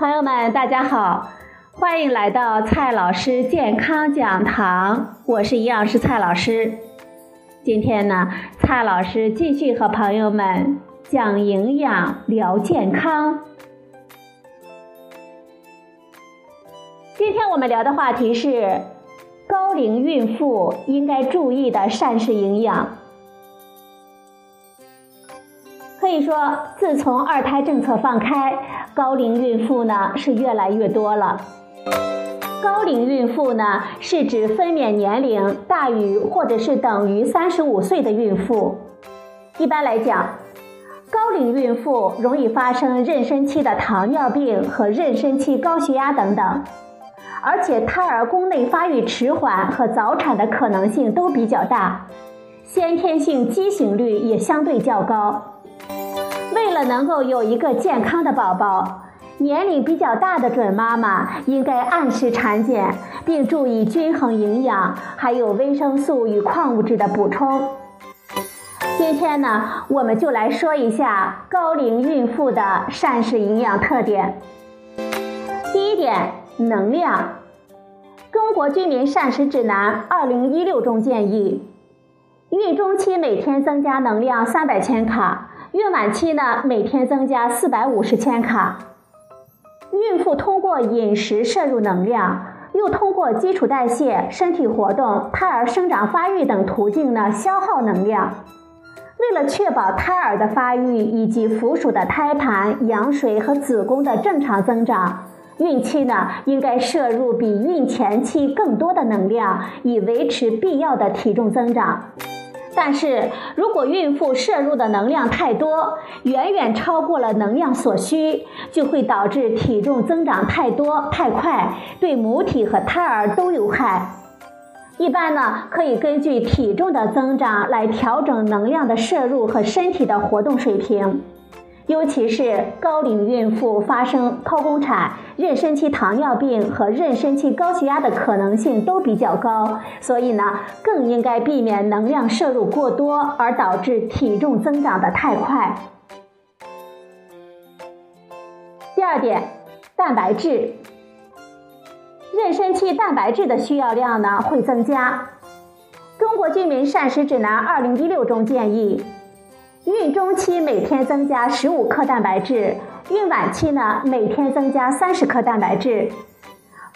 朋友们，大家好，欢迎来到蔡老师健康讲堂，我是营养师蔡老师。今天呢，蔡老师继续和朋友们讲营养、聊健康。今天我们聊的话题是高龄孕妇应该注意的膳食营养。以说，自从二胎政策放开，高龄孕妇呢是越来越多了。高龄孕妇呢是指分娩年龄大于或者是等于三十五岁的孕妇。一般来讲，高龄孕妇容易发生妊娠期的糖尿病和妊娠期高血压等等，而且胎儿宫内发育迟缓和早产的可能性都比较大，先天性畸形率也相对较高。能够有一个健康的宝宝，年龄比较大的准妈妈应该按时产检，并注意均衡营养，还有维生素与矿物质的补充。今天呢，我们就来说一下高龄孕妇的膳食营养特点。第一点，能量。中国居民膳食指南二零一六中建议，孕中期每天增加能量三百千卡。孕晚期呢，每天增加四百五十千卡。孕妇通过饮食摄入能量，又通过基础代谢、身体活动、胎儿生长发育等途径呢消耗能量。为了确保胎儿的发育以及附属的胎盘、羊水和子宫的正常增长，孕期呢应该摄入比孕前期更多的能量，以维持必要的体重增长。但是如果孕妇摄入的能量太多，远远超过了能量所需，就会导致体重增长太多太快，对母体和胎儿都有害。一般呢，可以根据体重的增长来调整能量的摄入和身体的活动水平。尤其是高龄孕妇发生剖宫产、妊娠期糖尿病和妊娠期高血压的可能性都比较高，所以呢，更应该避免能量摄入过多而导致体重增长的太快。第二点，蛋白质。妊娠期蛋白质的需要量呢会增加。中国居民膳食指南二零一六中建议。孕中期每天增加十五克蛋白质，孕晚期呢每天增加三十克蛋白质，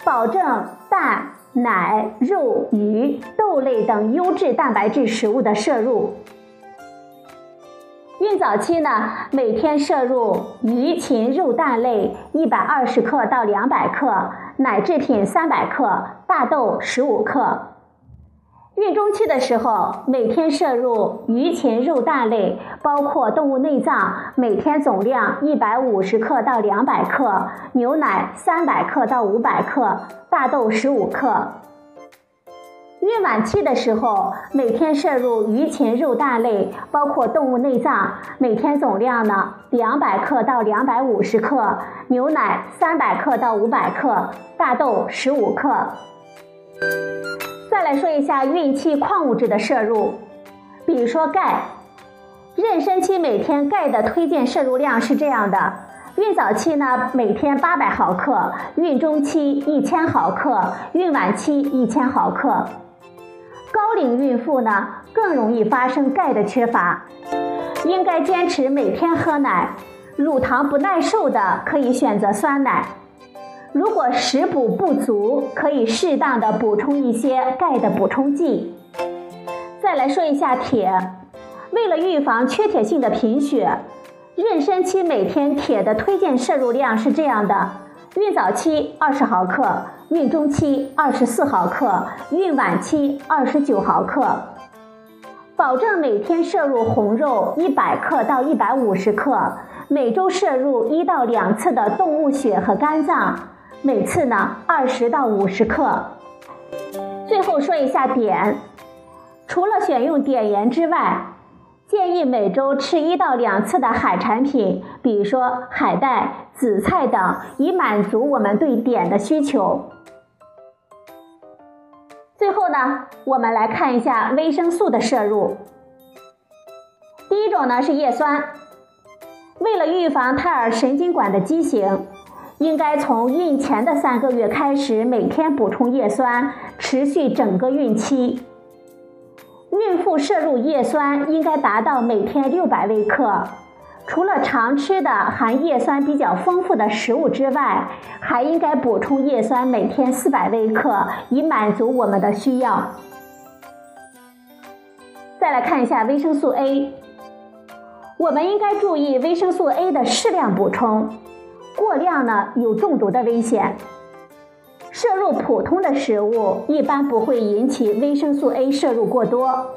保证蛋、奶、肉、鱼、豆类等优质蛋白质食物的摄入。孕早期呢每天摄入鱼、禽、肉、蛋类一百二十克到两百克，奶制品三百克，大豆十五克。孕中期的时候，每天摄入鱼、禽、肉、蛋类，包括动物内脏，每天总量一百五十克到两百克；牛奶三百克到五百克，大豆十五克。孕晚期的时候，每天摄入鱼、禽、肉、蛋类，包括动物内脏，每天总量呢两百克到两百五十克；牛奶三百克到五百克，大豆十五克。再来说一下孕期矿物质的摄入，比如说钙。妊娠期每天钙的推荐摄入量是这样的：孕早期呢每天八百毫克，孕中期一千毫克，孕晚期一千毫克。高龄孕妇呢更容易发生钙的缺乏，应该坚持每天喝奶。乳糖不耐受的可以选择酸奶。如果食补不足，可以适当的补充一些钙的补充剂。再来说一下铁，为了预防缺铁性的贫血，妊娠期每天铁的推荐摄入量是这样的：孕早期二十毫克，孕中期二十四毫克，孕晚期二十九毫克。保证每天摄入红肉一百克到一百五十克，每周摄入一到两次的动物血和肝脏。每次呢二十到五十克。最后说一下碘，除了选用碘盐之外，建议每周吃一到两次的海产品，比如说海带、紫菜等，以满足我们对碘的需求。最后呢，我们来看一下维生素的摄入。第一种呢是叶酸，为了预防胎儿神经管的畸形。应该从孕前的三个月开始每天补充叶酸，持续整个孕期。孕妇摄入叶酸应该达到每天六百微克。除了常吃的含叶酸比较丰富的食物之外，还应该补充叶酸每天四百微克，以满足我们的需要。再来看一下维生素 A，我们应该注意维生素 A 的适量补充，过量呢有中毒的危险。摄入普通的食物一般不会引起维生素 A 摄入过多。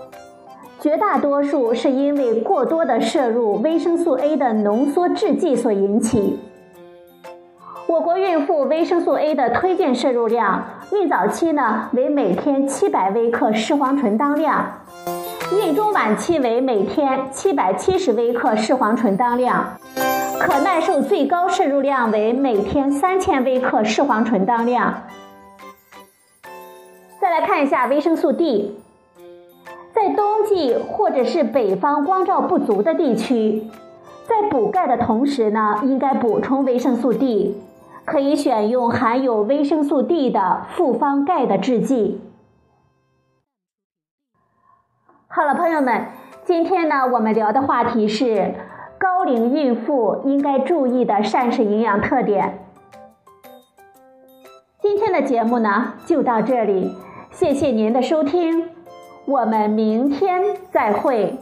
绝大多数是因为过多的摄入维生素 A 的浓缩制剂所引起。我国孕妇维生素 A 的推荐摄入量，孕早期呢为每天七百微克视黄醇当量，孕中晚期为每天七百七十微克视黄醇当量，可耐受最高摄入量为每天三千微克视黄醇当量。再来看一下维生素 D。在冬季或者是北方光照不足的地区，在补钙的同时呢，应该补充维生素 D，可以选用含有维生素 D 的复方钙的制剂。好了，朋友们，今天呢，我们聊的话题是高龄孕妇应该注意的膳食营养特点。今天的节目呢，就到这里，谢谢您的收听。我们明天再会。